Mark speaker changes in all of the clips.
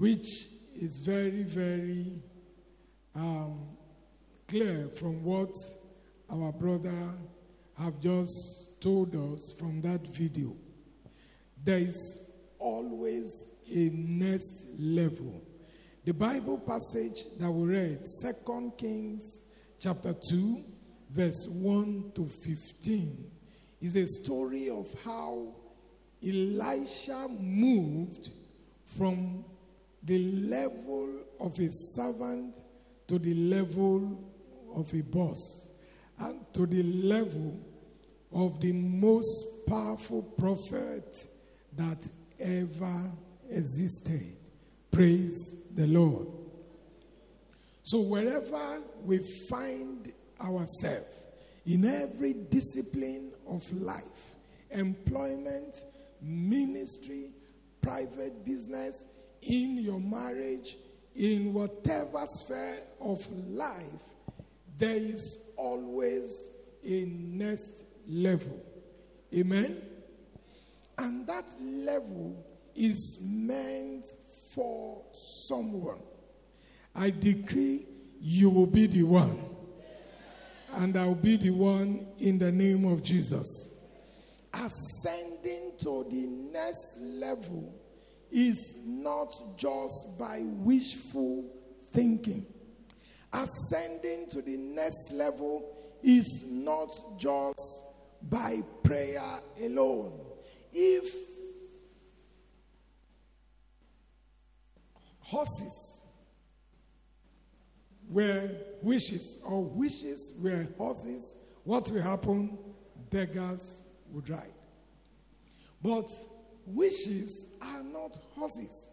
Speaker 1: which is very, very um, clear from what our brother have just told us from that video. There is always a next level. The Bible passage that we read, 2 Kings chapter 2, verse 1 to 15, is a story of how Elisha moved from the level of a servant to the level of a boss and to the level of the most powerful prophet that ever existed. Praise the Lord. So, wherever we find ourselves, in every discipline of life, employment, ministry, private business, in your marriage, in whatever sphere of life, there is always a next level. Amen? And that level is meant for someone. I decree you will be the one. And I'll be the one in the name of Jesus. Ascending to the next level is not just by wishful thinking. Ascending to the next level is not just by prayer alone. If horses were wishes, or wishes were horses, what will happen? Beggars would ride. But wishes are not horses.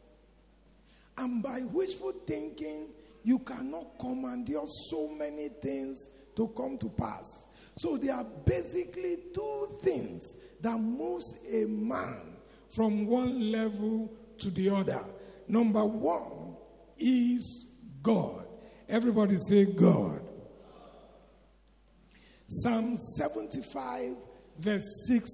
Speaker 1: And by wishful thinking, you cannot command commandeer so many things to come to pass. So there are basically two things that moves a man from one level to the other. Number one is God. Everybody say God. Psalm 75, verse 6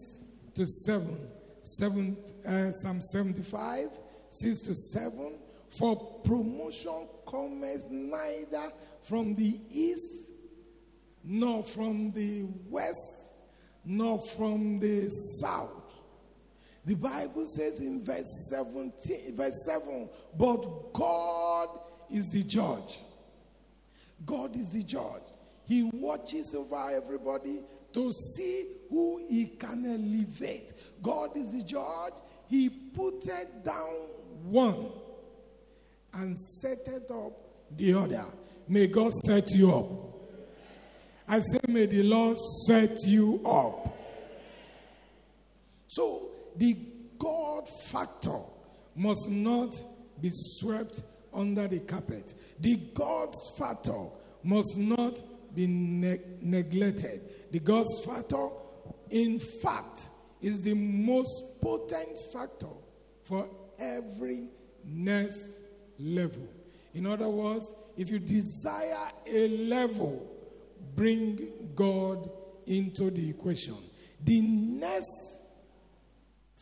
Speaker 1: to 7. Seven, uh, Psalm 75, 6 to 7. For promotion cometh neither from the east, nor from the west, nor from the south. The Bible says in verse 17, verse 7, but God is the judge. God is the judge. He watches over everybody to see who he can elevate. God is the judge. He put it down one and set it up the other. May God set you up. I say, may the Lord set you up. So, the God factor must not be swept under the carpet. The God's factor must not be ne- neglected. The God's factor, in fact, is the most potent factor for every next level. In other words, if you desire a level, bring God into the equation. The next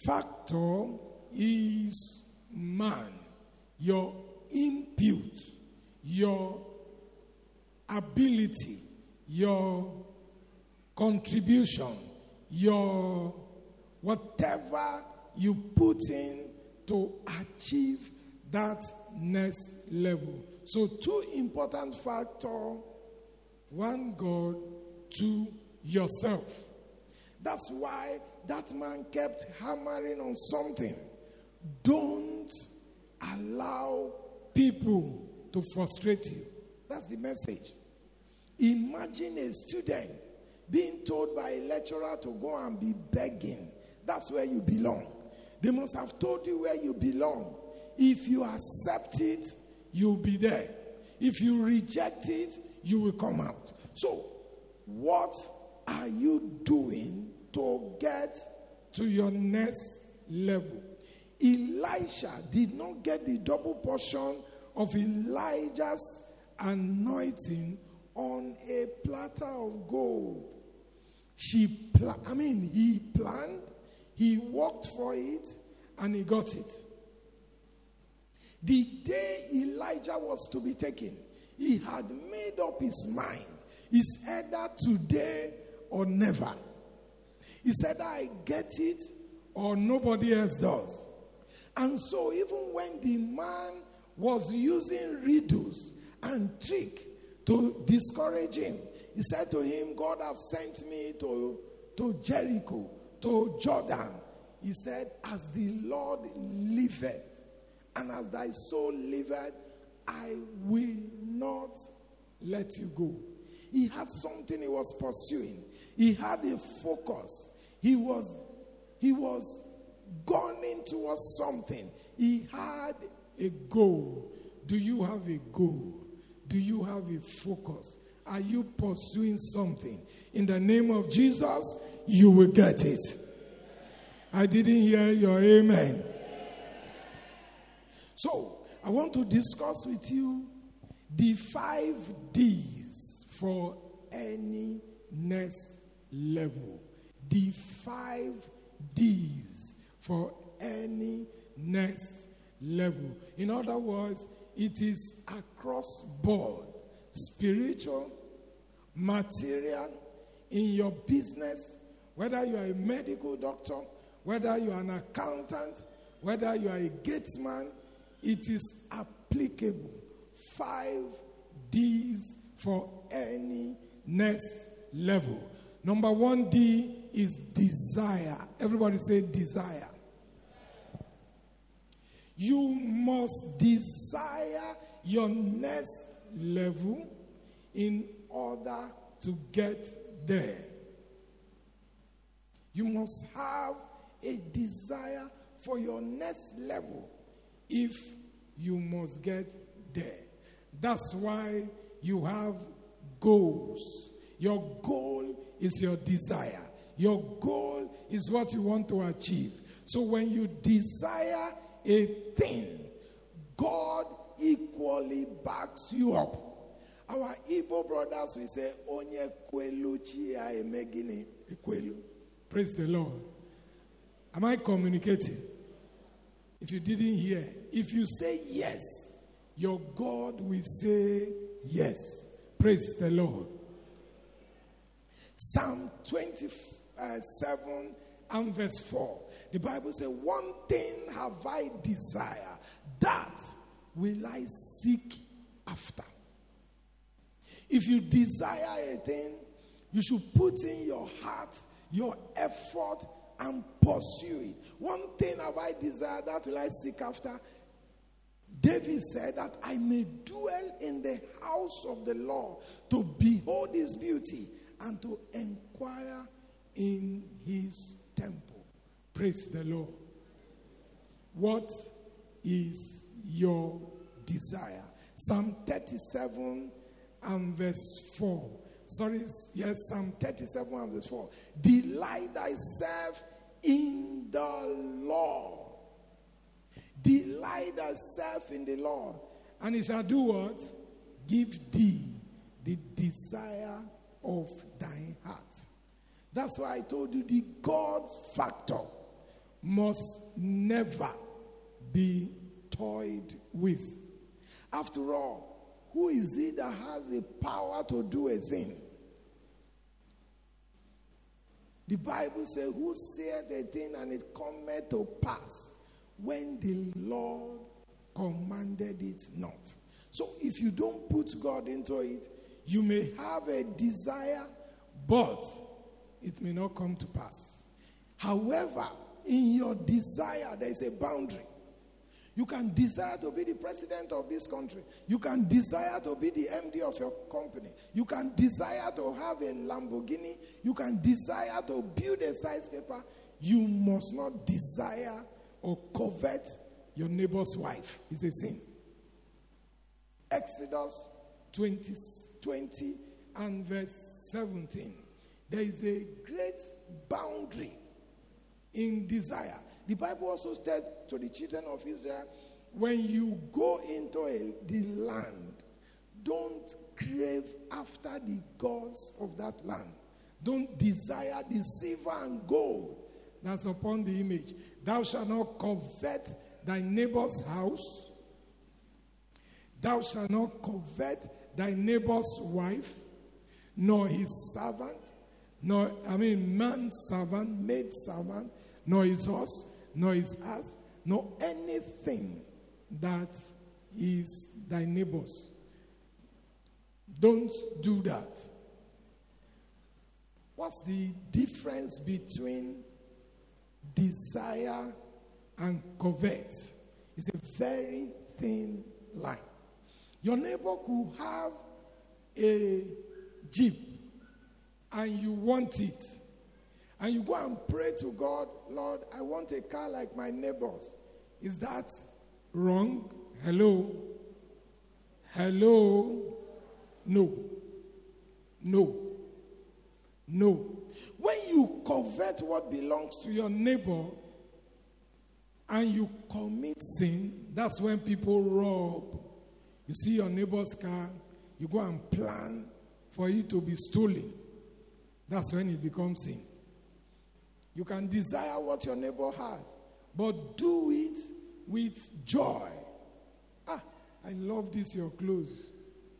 Speaker 1: factor is man, your input, your ability, your contribution, your whatever you put in to achieve that next level. So, two important factors one, God, two, yourself. That's why that man kept hammering on something. Don't allow people to frustrate you. That's the message. Imagine a student being told by a lecturer to go and be begging. That's where you belong. They must have told you where you belong. If you accept it, you'll be there. If you reject it, you will come out. So, what are you doing to get to your next level? Elisha did not get the double portion of Elijah's anointing on a platter of gold. She pla- I mean, he planned, he worked for it, and he got it. The day Elijah was to be taken, he had made up his mind. It's either today or never. He said, I get it or nobody else does. And so, even when the man was using riddles and trick to discourage him, he said to him, God have sent me to, to Jericho, to Jordan. He said, As the Lord liveth, and as thy soul liveth, I will not let you go. He had something he was pursuing. He had a focus. He was he was gunning towards something. He had a goal. Do you have a goal? Do you have a focus? Are you pursuing something? In the name of Jesus, you will get it. I didn't hear your amen. So, I want to discuss with you the five D's for any next level. The five D's for any next level. In other words, it is across board spiritual, material, in your business, whether you are a medical doctor, whether you are an accountant, whether you are a gatesman, it is applicable. Five D's for any next level. Number one D is desire. Everybody say desire. You must desire your next level in order to get there. You must have a desire for your next level if you must get there. That's why you have goals. Your goal is your desire. Your goal is what you want to achieve. So when you desire a thing, God equally backs you up. Our Igbo brothers, we say, Onye kwelu emegini. Praise the Lord. Am I communicating? If you didn't hear, if you say yes, your God will say yes. Praise the Lord. Psalm 27 uh, and verse 4. The Bible says, One thing have I desire, that will I seek after. If you desire a thing, you should put in your heart, your effort, and pursue it. One thing have I desired, that will I seek after. David said that I may dwell in the house of the Lord to behold his beauty and to inquire in his temple. Praise the Lord. What is your desire? Psalm 37 and verse 4. Sorry, yes, Psalm 37 and verse 4. Delight thyself in the Lord. Delight thyself in the Lord. And he shall do what? Give thee the desire of thine heart. That's why I told you the God factor must never be toyed with. After all, who is it that has the power to do a thing? The Bible says, Who said a thing and it cometh to pass when the Lord commanded it not? So if you don't put God into it, you may have a desire, but it may not come to pass. However, in your desire, there is a boundary. You can desire to be the president of this country. You can desire to be the MD of your company. You can desire to have a Lamborghini. You can desire to build a skyscraper. You must not desire or covet your neighbor's wife. It's a sin. Exodus 20, 20 and verse 17. There is a great boundary in desire. The Bible also said to the children of Israel, when you go into a, the land, don't crave after the gods of that land. Don't desire the silver and gold that's upon the image. Thou shalt not covet thy neighbor's house, Thou shalt not covet thy neighbor's wife, nor his servant, nor, I mean, man servant, maid servant, nor his horse, nor his ass, nor anything that is thy neighbor's. Don't do that. What's the difference between desire and covet? It's a very thin line. Your neighbor could have a jeep and you want it. And you go and pray to God, Lord, I want a car like my neighbors. Is that wrong? Hello? Hello? No. No. No. When you covet what belongs to your neighbor and you commit sin, that's when people rob. You see your neighbor's car, you go and plan for it to be stolen. That's when it becomes sin. You can desire what your neighbor has, but do it with joy. Ah, I love this, your clothes.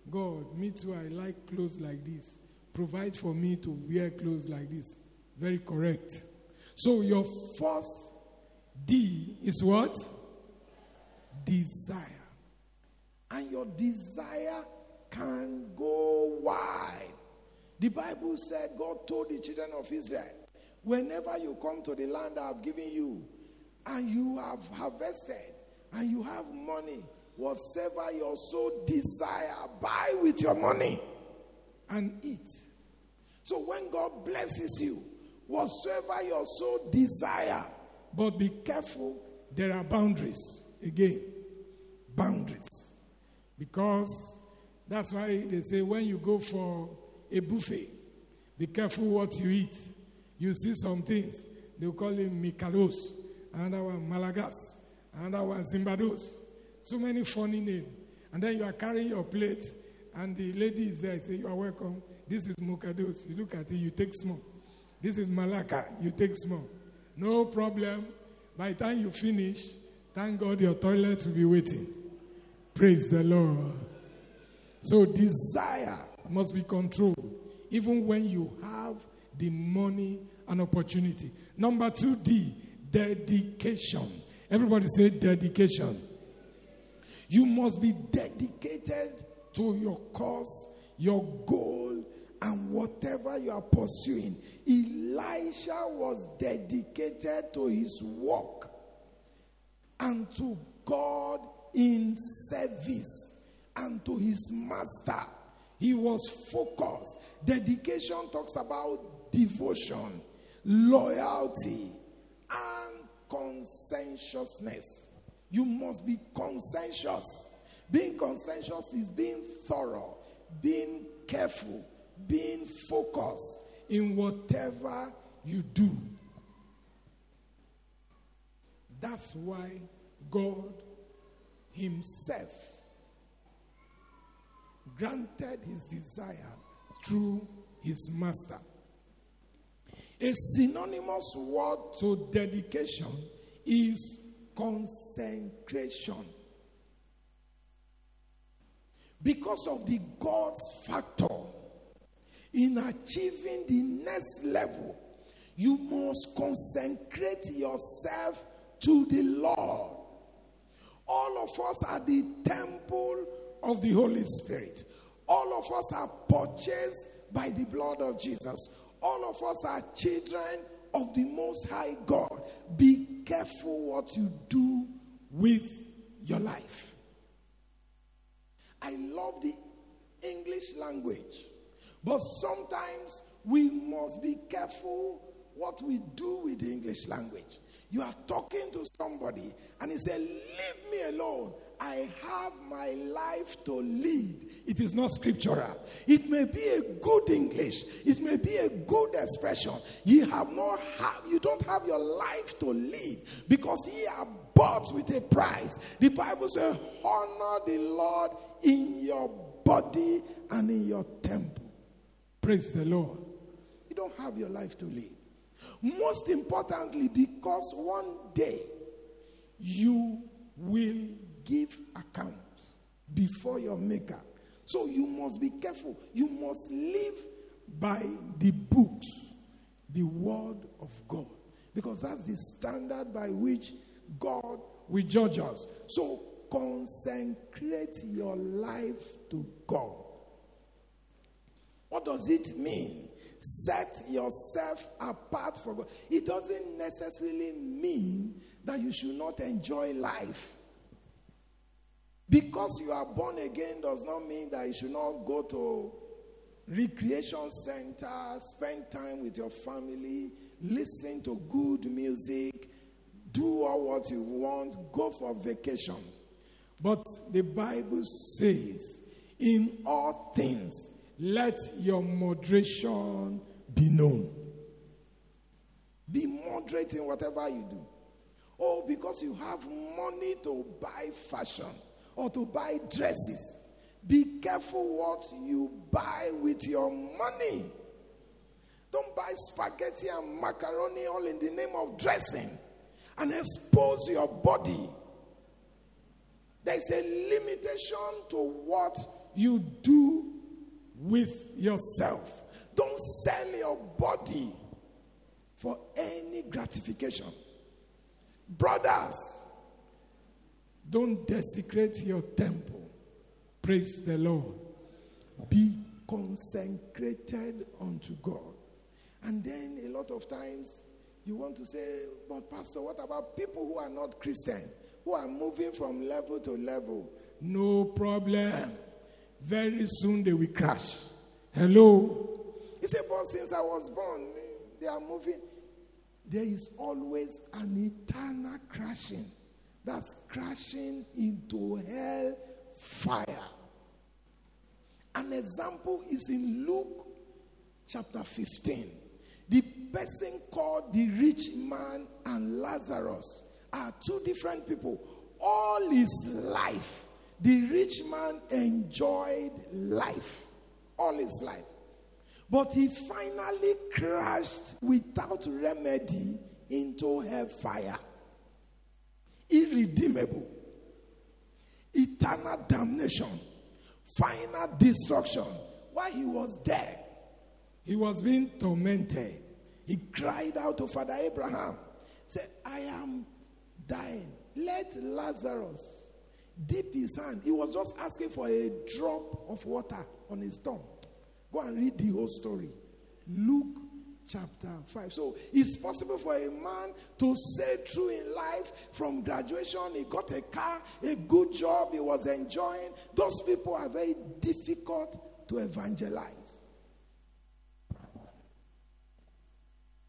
Speaker 1: God, me too, I like clothes like this. Provide for me to wear clothes like this. Very correct. So, your first D is what? Desire. And your desire can go wide. The Bible said, God told the children of Israel, whenever you come to the land I have given you, and you have harvested, and you have money, whatsoever your soul desire, buy with your money and eat. So when God blesses you, whatsoever your soul desire, but be careful, there are boundaries. Again, boundaries. Because that's why they say when you go for a buffet, be careful what you eat. You see some things, they'll call him Mikalos, another one Malagas, another one Zimbados. So many funny names. And then you are carrying your plate, and the lady is there, say, You are welcome. This is Mukados. You look at it, you take small. This is Malaka, you take small. No problem. By the time you finish, thank God your toilet will be waiting. Praise the Lord. So, desire must be controlled, even when you have the money and opportunity. Number two, D, dedication. Everybody say dedication. You must be dedicated to your cause, your goal, and whatever you are pursuing. Elisha was dedicated to his work and to God in service and to his master. He was focused. Dedication talks about devotion, loyalty, and conscientiousness. You must be conscientious. Being conscientious is being thorough, being careful, being focused in whatever you do. That's why God Himself granted His desire through His Master. A synonymous word to dedication is consecration. Because of the God's factor in achieving the next level, you must consecrate yourself to the Lord. All of us are the temple of the Holy Spirit. All of us are purchased by the blood of Jesus. All of us are children of the Most High God. Be careful what you do with your life. I love the English language, but sometimes we must be careful what we do with the English language. You are talking to somebody and he said, Leave me alone. I have my life to lead. It is not scriptural. It may be a good English. It may be a good expression. You have not have you don't have your life to lead because ye are bought with a price. The Bible says, honor the Lord in your body and in your temple. Praise the Lord. You don't have your life to lead. Most importantly, because one day you will give account before your maker. So you must be careful. You must live by the books, the word of God. Because that's the standard by which God will judge us. So consecrate your life to God. What does it mean? Set yourself apart for God. It doesn't necessarily mean that you should not enjoy life. Because you are born again does not mean that you should not go to recreation center, spend time with your family, listen to good music, do all what you want, go for vacation. But the Bible says, in all things, let your moderation be known. Be moderate in whatever you do. Oh, because you have money to buy fashion or to buy dresses. Be careful what you buy with your money. Don't buy spaghetti and macaroni all in the name of dressing and expose your body. There's a limitation to what you do with yourself. Don't sell your body for any gratification. Brothers, don't desecrate your temple. Praise the Lord. Be consecrated unto God. And then a lot of times you want to say, but Pastor, what about people who are not Christian, who are moving from level to level? No problem. Very soon they will crash. Hello? He said, but since I was born, eh, they are moving. There is always an eternal crashing that's crashing into hell fire. An example is in Luke chapter 15. The person called the rich man and Lazarus are two different people. All his life, the rich man enjoyed life. All his life. But he finally crashed without remedy into hellfire. Irredeemable. Eternal damnation. Final destruction. While he was there, he was being tormented. He cried out to Father Abraham, said, I am dying. Let Lazarus dip his hand. He was just asking for a drop of water on his tongue. Go and read the whole story. Luke chapter 5. So it's possible for a man to say through in life from graduation, he got a car, a good job, he was enjoying. Those people are very difficult to evangelize.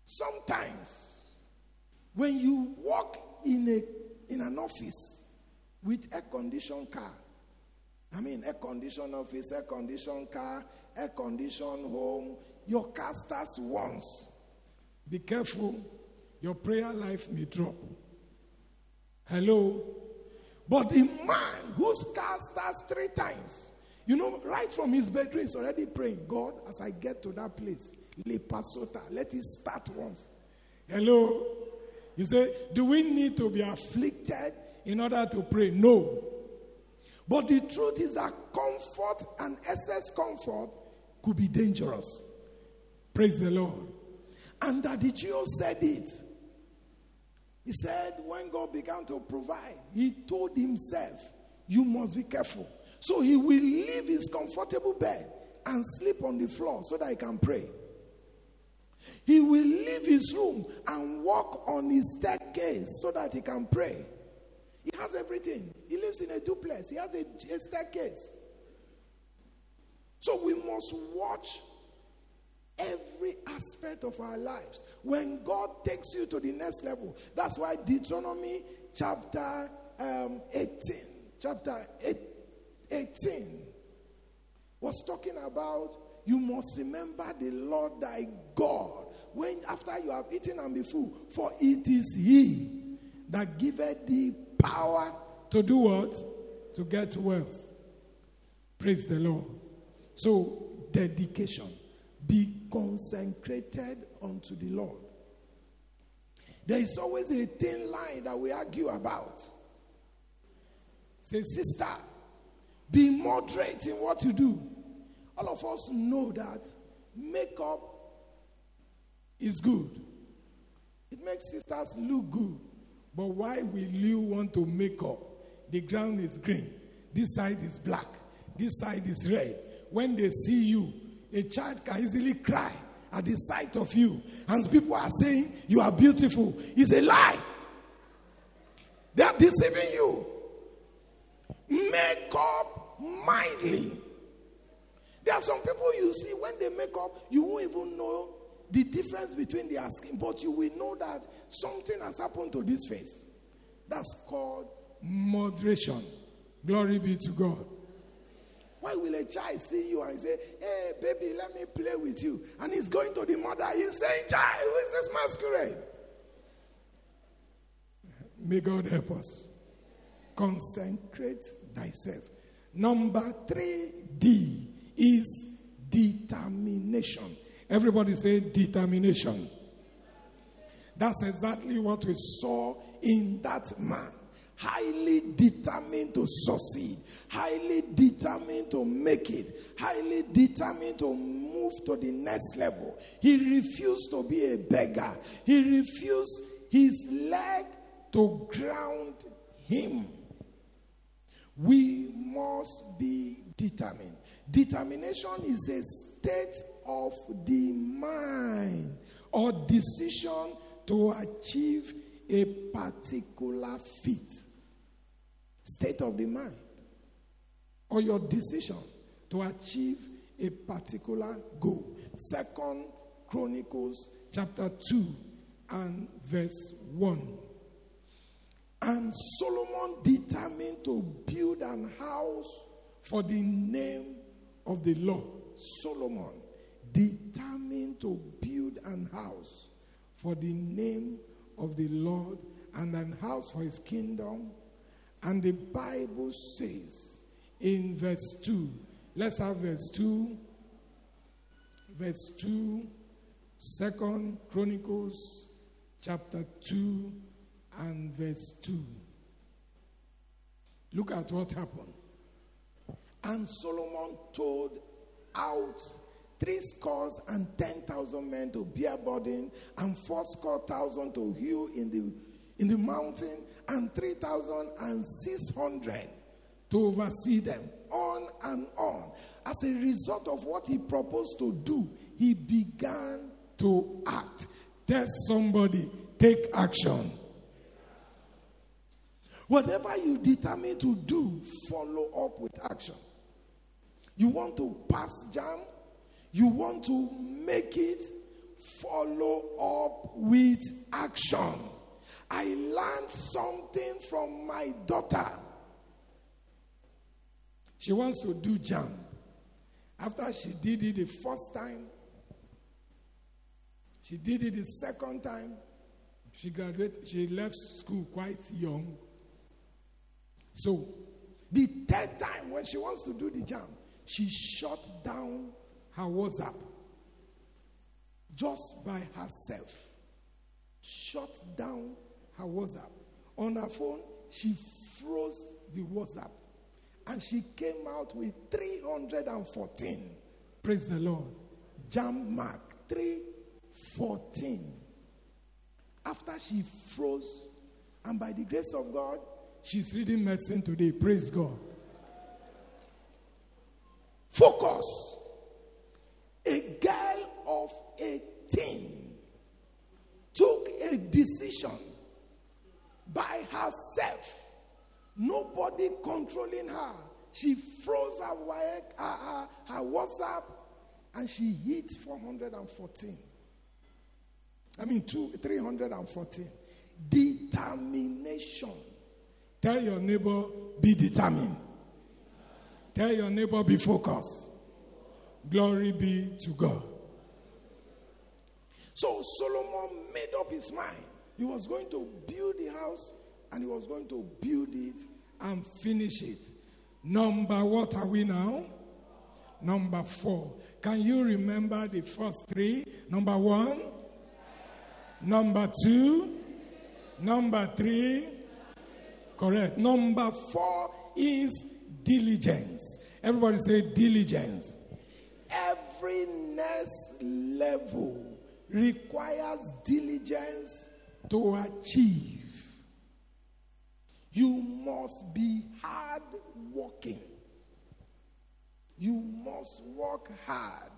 Speaker 1: Sometimes, when you walk in, a, in an office with a conditioned car, I mean, air conditioned office, air conditioned car, air conditioned home, your car starts once. Be careful, your prayer life may drop. Hello? But the man whose car starts three times, you know, right from his bedroom, he's already praying, God, as I get to that place, Le Pasota. Let it start once. Hello? You say, do we need to be afflicted in order to pray? No. But the truth is that comfort and excess comfort could be dangerous. Praise the Lord. And that the Jew said it. He said, when God began to provide, he told himself, You must be careful. So he will leave his comfortable bed and sleep on the floor so that he can pray. He will leave his room and walk on his staircase so that he can pray. He has everything. He lives in a duplex, he has a, a staircase. So we must watch every aspect of our lives. When God takes you to the next level, that's why Deuteronomy chapter um, 18, chapter 18 was talking about you must remember the Lord thy God when after you have eaten and be full, for it is He that giveth thee power to do what? To get wealth. Praise the Lord. So, dedication. Be consecrated unto the Lord. There is always a thin line that we argue about. Say, sister, Be moderate in what you do. All of us know that makeup is good. It makes sisters look good. But why will you want to make up? The ground is green. This side is black. This side is red. When they see you, a child can easily cry at the sight of you. And people are saying you are beautiful. It's a lie. They are deceiving you. Make up mildly. There are some people you see when they make up, you won't even know the difference between their skin, but you will know that something has happened to this face. That's called moderation. Glory be to God. Why will a child see you and say, Hey, baby, let me play with you? And he's going to the mother, he's saying, Child, who is this masquerade? May God help us. Consecrate thyself. Number three, D is determination. Everybody say determination. That's exactly what we saw in that man. Highly determined to succeed, highly determined to make it, highly determined to move to the next level. He refused to be a beggar, he refused his leg to ground him. We must be determined. Determination is a state of the mind or decision to achieve a particular feat. State of the mind or your decision to achieve a particular goal. Second Chronicles chapter 2 and verse 1. And Solomon determined to build an house for the name of the Lord. Solomon determined to build an house for the name of the Lord and an house for his kingdom. And the Bible says in verse 2, let's have verse 2. Verse 2, Second Chronicles chapter 2 and verse 2. Look at what happened. And Solomon told out three scores and ten thousand men to bear burden, and four score thousand to hew in the in the mountain, and three thousand and six hundred to oversee them. On and on. As a result of what he proposed to do, he began to act. Tell somebody, take action. Whatever you determine to do, follow up with action. You want to pass JAMB, you want to make it, follow up with action. I learned something from my daughter. She wants to do JAMB. After she did it the first time, she did it the second time. She graduated, she left school quite young. So, the third time when she wants to do the JAMB, she shut down her WhatsApp just by herself. Shut down her WhatsApp. On her phone, she froze the WhatsApp. And she came out with 314. Praise the Lord. JAMB mark 314. After she froze, and by the grace of God, she's reading medicine today. Praise God. Focus. A girl of 18 took a decision by herself, nobody controlling her. She froze her, her, her, WhatsApp and she hit 414. I mean, two, 314. Determination. Tell your neighbor, be determined. Tell your neighbor, be focused. Glory be to God. So Solomon made up his mind. He was going to build the house and he was going to build it and finish it. Number what are we now? Number four. Can you remember the first three? Number one, number two, number three. Correct. Number four is diligence. Everybody say diligence. Next level requires diligence to achieve. You must be hard working. You must work hard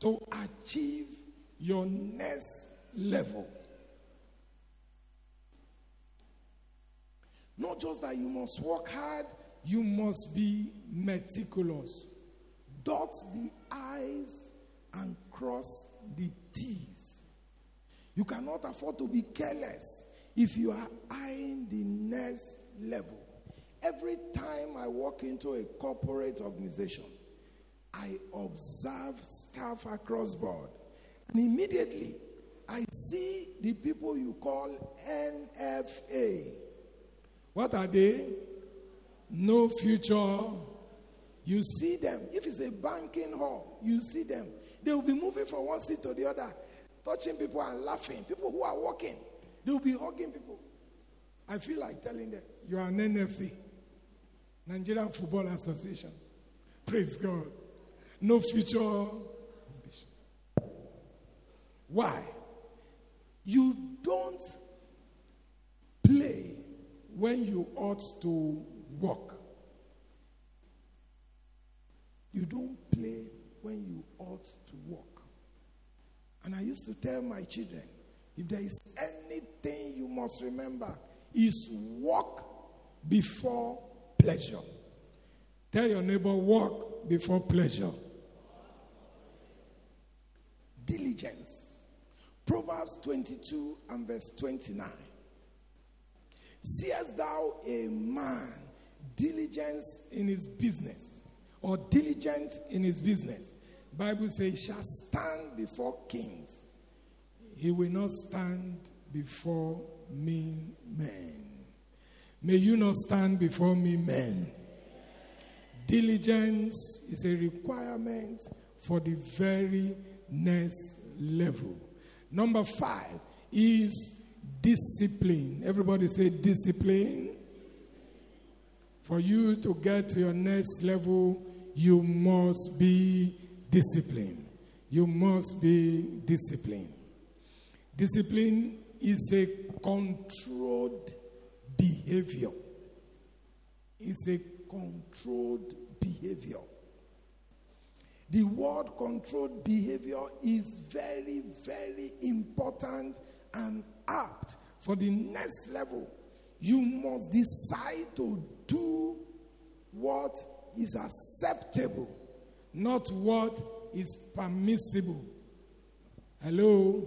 Speaker 1: to achieve your next level. Not just that you must work hard, you must be meticulous. Dot the I's and cross the T's. You cannot afford to be careless if you are eyeing the next level. Every time I walk into a corporate organization, I observe staff across board. And immediately, I see the people you call NFA. What are they? No future. You see them. If it's a banking hall, you see them. They will be moving from one seat to the other, touching people and laughing. People who are walking, they will be hugging people. I feel like telling them, You are an NFA, Nigerian Football Association. Praise God. No future ambition. Why? You don't play when you ought to work. You don't play when you ought to work. And I used to tell my children if there is anything you must remember, is work before pleasure. Tell your neighbor, work before pleasure. Diligence. Proverbs 22 and verse 29. Seest thou a man diligence in his business or diligent in his business? Bible says, shall stand before kings. He will not stand before mean men. May you not stand before me, men. Diligence is a requirement for the very next level. Number five is discipline. Everybody say discipline. For you to get to your next level, you must be disciplined. You must be disciplined. Discipline is a controlled behavior. It's a controlled behavior. The word controlled behavior is very, very important and apt for the next level. You must decide to do what is acceptable, not what is permissible. Hello?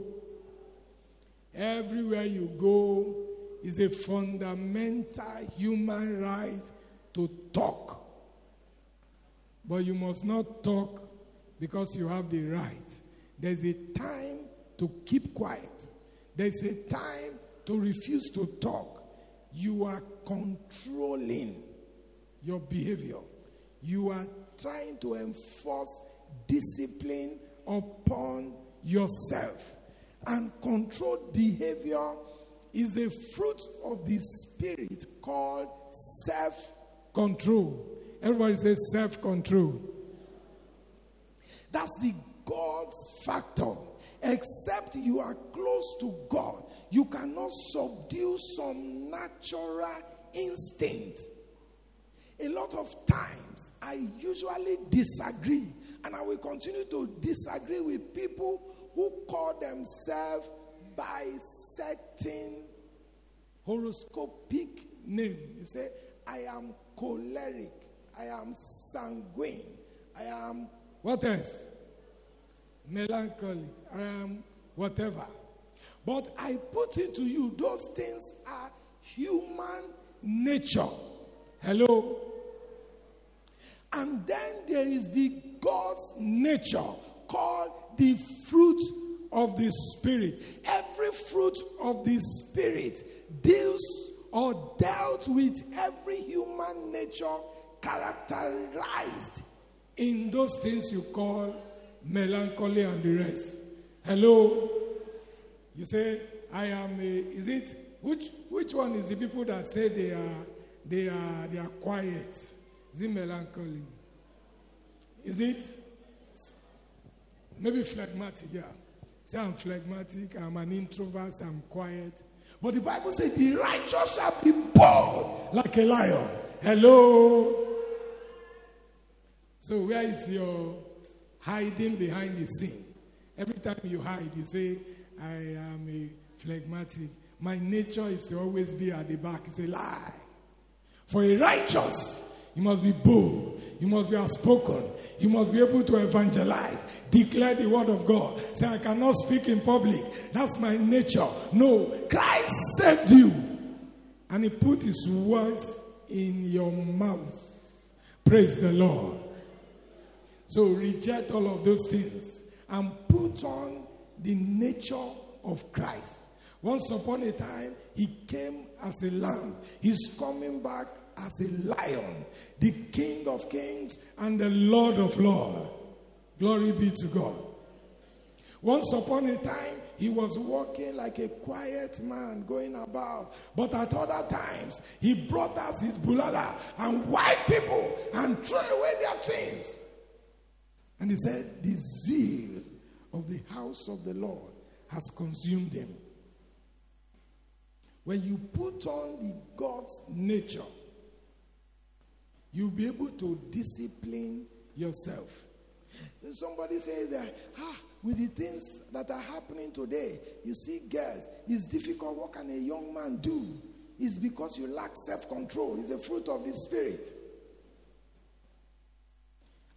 Speaker 1: Everywhere you go is a fundamental human right to talk. But you must not talk because you have the right. There's a time to keep quiet, there's a time to refuse to talk. You are controlling your behavior, you are trying to enforce discipline upon yourself. And controlled behavior is a fruit of the spirit called self control. Everybody says self control. That's the God's factor. Except you are close to God, you cannot subdue some natural instinct. A lot of times, I usually disagree, and I will continue to disagree with people who call themselves by certain horoscopic name. You say, I am choleric, I am sanguine, I am what else? Melancholic, I am whatever. But I put it to you, those things are human nature. Hello? And then there is the God's nature called the fruit of the Spirit. Every fruit of the Spirit deals or dealt with every human nature characterized in those things you call melancholy and the rest. Hello? You say, I am a, is it, which, which one is the people that say they are, they are, they are quiet? Is it melancholy? Is it? Maybe phlegmatic, yeah. Say I'm phlegmatic, I'm an introvert, I'm quiet. But the Bible says the righteous shall be bold like a lion. Hello? So, where is your hiding behind the scene? Every time you hide, you say, I am a phlegmatic. My nature is to always be at the back. It's a lie. For a righteous, you must be bold. You must be outspoken. You must be able to evangelize, declare the word of God. Say, I cannot speak in public. That's my nature. No, Christ saved you. And He put His words in your mouth. Praise the Lord. So reject all of those things and put on the nature of Christ. Once upon a time, He came as a lamb. He's coming back as a lion, the King of kings and the Lord of lords. Glory be to God. Once upon a time, he was walking like a quiet man going about. But at other times, he brought us his bulala and white people and threw away their chains. And he said, The zeal of the house of the Lord has consumed them. When you put on the God's nature, You'll be able to discipline yourself. Somebody says that, ah, with the things that are happening today, you see, girls, it's difficult. What can a young man do? It's because you lack self control. It's a fruit of the Spirit.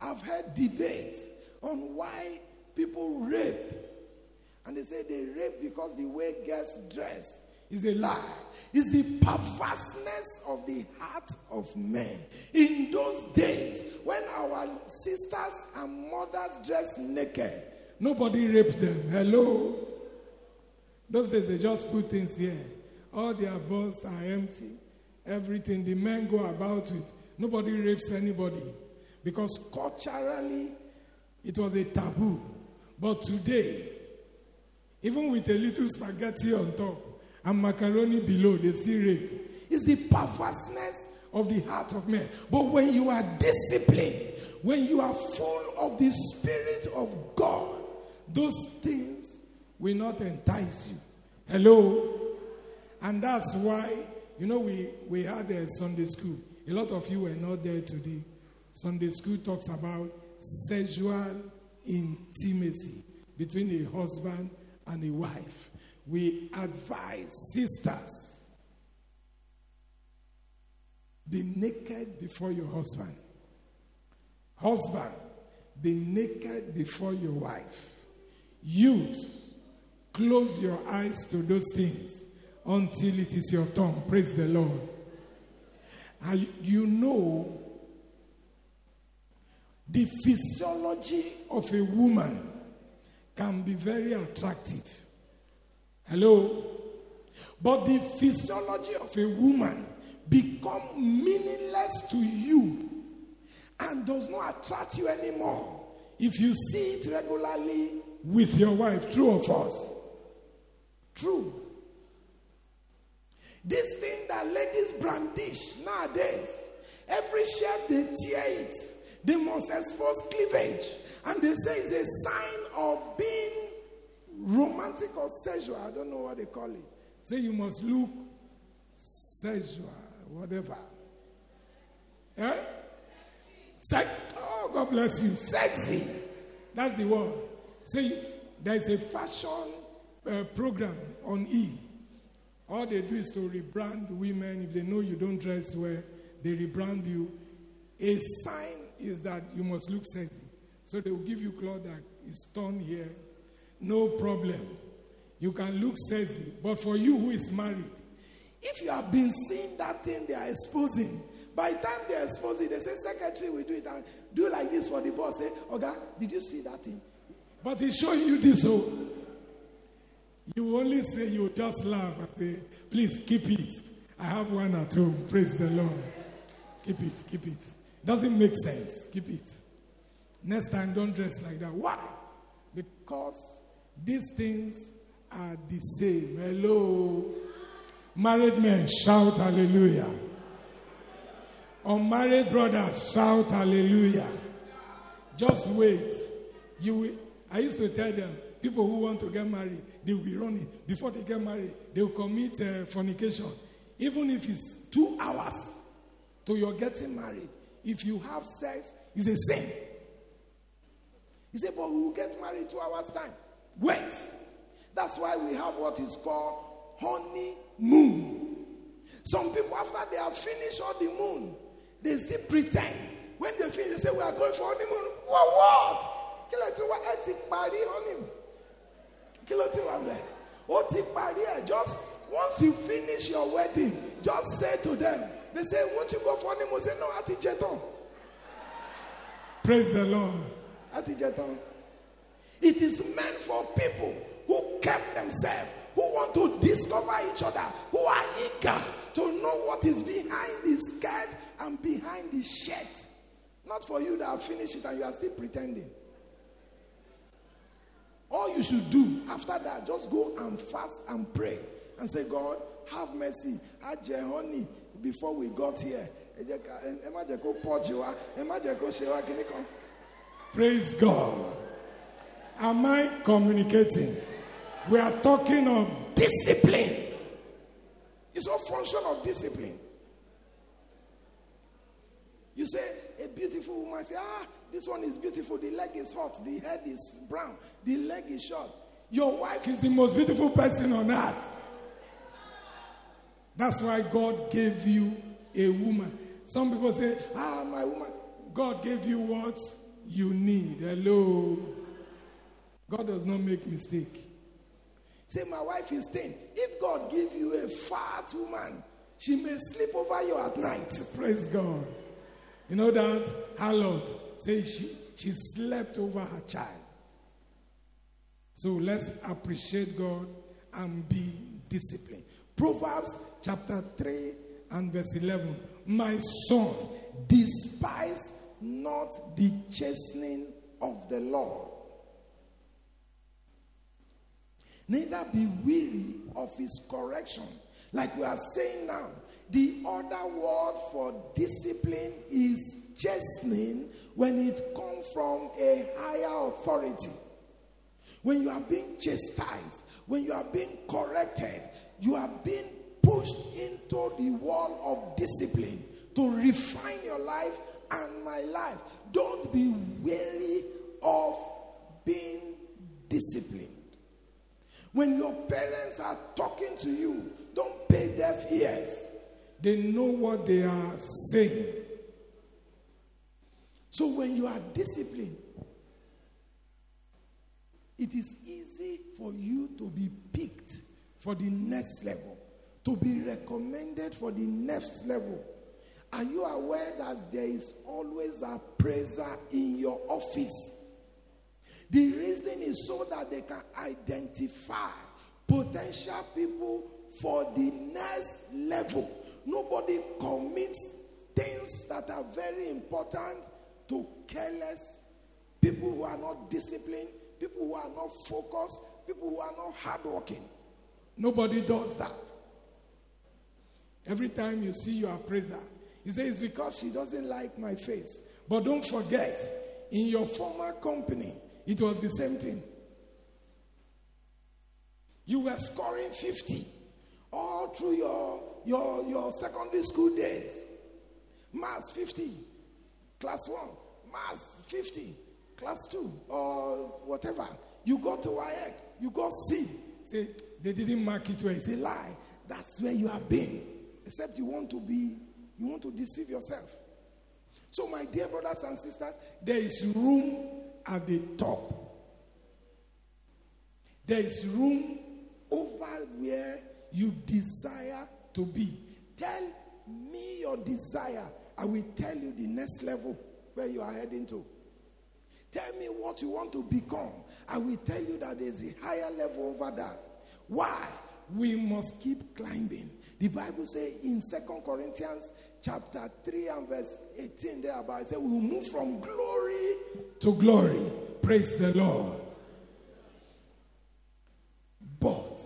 Speaker 1: I've heard debates on why people rape. And they say they rape because the way girls dress is a lie. It's the perverseness of the heart of men. In those days, when our sisters and mothers dressed naked, nobody raped them. Hello? Those days, they just put things here. All their busts are empty. Everything. The men go about with. Nobody rapes anybody. Because culturally, it was a taboo. But today, even with a little spaghetti on top, and macaroni below, they still rape. It's the perverseness of the heart of man. But when you are disciplined, when you are full of the Spirit of God, those things will not entice you. Hello? And that's why, you know, we, we had a Sunday school. A lot of you were not there today. Sunday school talks about sexual intimacy between a husband and a wife we advise sisters be naked before your husband. Husband, be naked before your wife. Youth, close your eyes to those things until it is your turn. Praise the Lord. And you know the physiology of a woman can be very attractive. Hello? But the physiology of a woman become meaningless to you and does not attract you anymore if you see it regularly with your wife. True or false? True. This thing that ladies brandish nowadays, every shirt they tear it, they must expose cleavage. And they say it's a sign of being romantic or sexual, I don't know what they call it. Say you must look sexual, whatever. Eh? Sex. Oh, God bless you. Sexy. That's the word. Say there's a fashion uh, program on E. All they do is to rebrand women. If they know you don't dress well, they rebrand you. A sign is that you must look sexy. So they will give you clothes that is torn here, no problem. You can look sexy. But for you who is married, if you have been seeing that thing they are exposing, by the time they expose it, they say, Secretary, we do it. And do like this for the boss. Say, Oga, did you see that thing? But he's showing you this. So oh. you only say, you just laugh and say, Please keep it. I have one at home. Praise the Lord. Keep it, keep it. Doesn't make sense. Keep it. Next time, don't dress like that. Why? Because these things are the same. Hello. Married men, shout hallelujah. Unmarried brothers, shout hallelujah. Just wait. You will, I used to tell them, people who want to get married, they will be running. Before they get married, they will commit uh, fornication. Even if it's two hours to your getting married, if you have sex, it's a sin. He said, but we will get married two hours' time. Wait. That's why we have what is called honeymoon. Some people, after they have finished all the moon, they still pretend. When they finish, they say, We are going for honeymoon. What? Kí ló ti wá ẹ ti parí honeymoon? Kí ló ti wá bẹ̀? Ó ti parí ẹ̀. Just once you finish your wedding, just say to them, they say, Won't you go for honeymoon? Say, No, jẹ tán. Praise the Lord. Jẹ tán. It is meant for people who kept themselves, who want to discover each other, who are eager to know what is behind the skirt and behind the shirt. Not for you that have finished it and you are still pretending. All you should do after that, just go and fast and pray and say, God, have mercy. Ajẹ honey before we got here. Praise God. Am I communicating? We are talking of discipline. It's a function of discipline. You say, a beautiful woman say, ah, this one is beautiful. The leg is hot. The head is brown. The leg is short. Your wife is the most beautiful person on earth. That's why God gave you a woman. Some people say, ah, my woman. God gave you what you need. Hello. God does not make mistake. Say, my wife is thin. If God give you a fat woman, she may sleep over you at night. Praise God. You know that harlot say she she slept over her child. So let's appreciate God and be disciplined. Proverbs chapter 3 and verse 11. My son, despise not the chastening of the Lord neither be weary of his correction. Like we are saying now, the other word for discipline is chastening when it comes from a higher authority. When you are being chastised, when you are being corrected, you are being pushed into the wall of discipline to refine your life and my life. Don't be weary of being disciplined. When your parents are talking to you, don't pay deaf ears. They know what they are saying. So when you are disciplined, it is easy for you to be picked for the next level, to be recommended for the next level. Are you aware that there is always a praiser in your office? The reason is so that they can identify potential people for the next level. Nobody commits things that are very important to careless people who are not disciplined, people who are not focused, people who are not hardworking. Nobody does that. Every time you see your appraiser, you say it's because she doesn't like my face. But don't forget, in your former company, it was the same thing. You were scoring 50 all through your, your, your secondary school days. Mass 50, class 1, mass 50, class 2, or whatever. You go to WAEC, you go C. Say, they didn't mark it well. Say, lie. That's where you have been. Except you want to be, you want to deceive yourself. So, my dear brothers and sisters, there is room at the top. There is room over where you desire to be. Tell me your desire. I will tell you the next level where you are heading to. Tell me what you want to become. I will tell you that there's a higher level over that. Why? We must keep climbing. The Bible says in Second Corinthians chapter 3 and verse 18 thereabout, it says we will move from glory to glory. Praise the Lord. But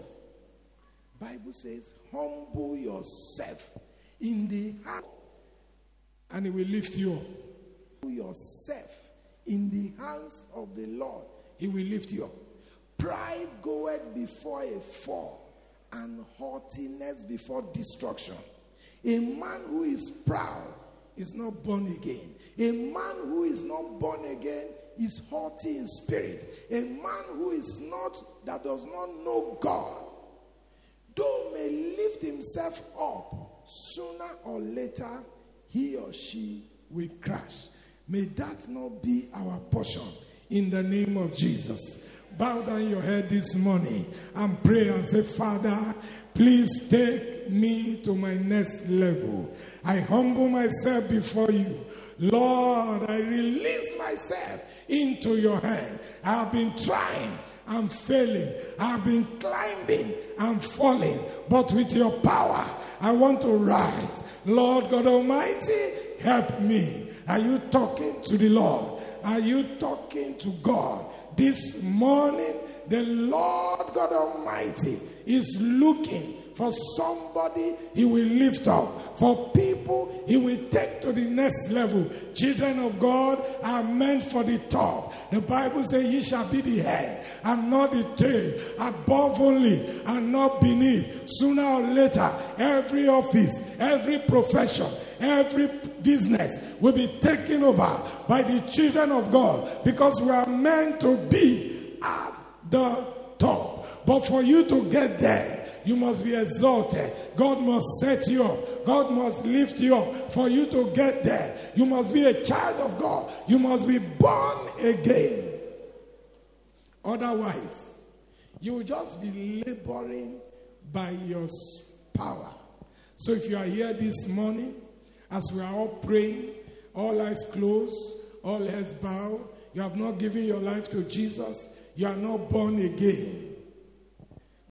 Speaker 1: Bible says, humble yourself in the heart. and He will lift you up. Put yourself in the hands of the Lord, He will lift you up. Pride goeth before a fall, and haughtiness before destruction. A man who is proud is not born again. A man who is not born again is haughty in spirit. A man who is not, that does not know God, though may lift himself up, sooner or later he or she will crash. May that not be our portion in the name of Jesus. Bow down your head this morning and pray and say, Father, please take me to my next level. I humble myself before you. Lord, I release myself into your hand. I have been trying. I'm failing. I've been climbing. I'm falling. But with your power, I want to rise. Lord God Almighty, help me. Are you talking to the Lord? Are you talking to God? This morning, the Lord God Almighty is looking for somebody he will lift up. For people he will take to the next level. Children of God are meant for the top. The Bible says, Ye shall be the head and not the tail, above only and not beneath. Sooner or later, every office, every profession, every business will be taken over by the children of God because we are meant to be at the top. But for you to get there, you must be exalted. God must set you up. God must lift you up. For you to get there, you must be a child of God. You must be born again. Otherwise, you will just be laboring by your power. So if you are here this morning, as we are all praying, all eyes closed, all heads bowed, you have not given your life to Jesus, you are not born again.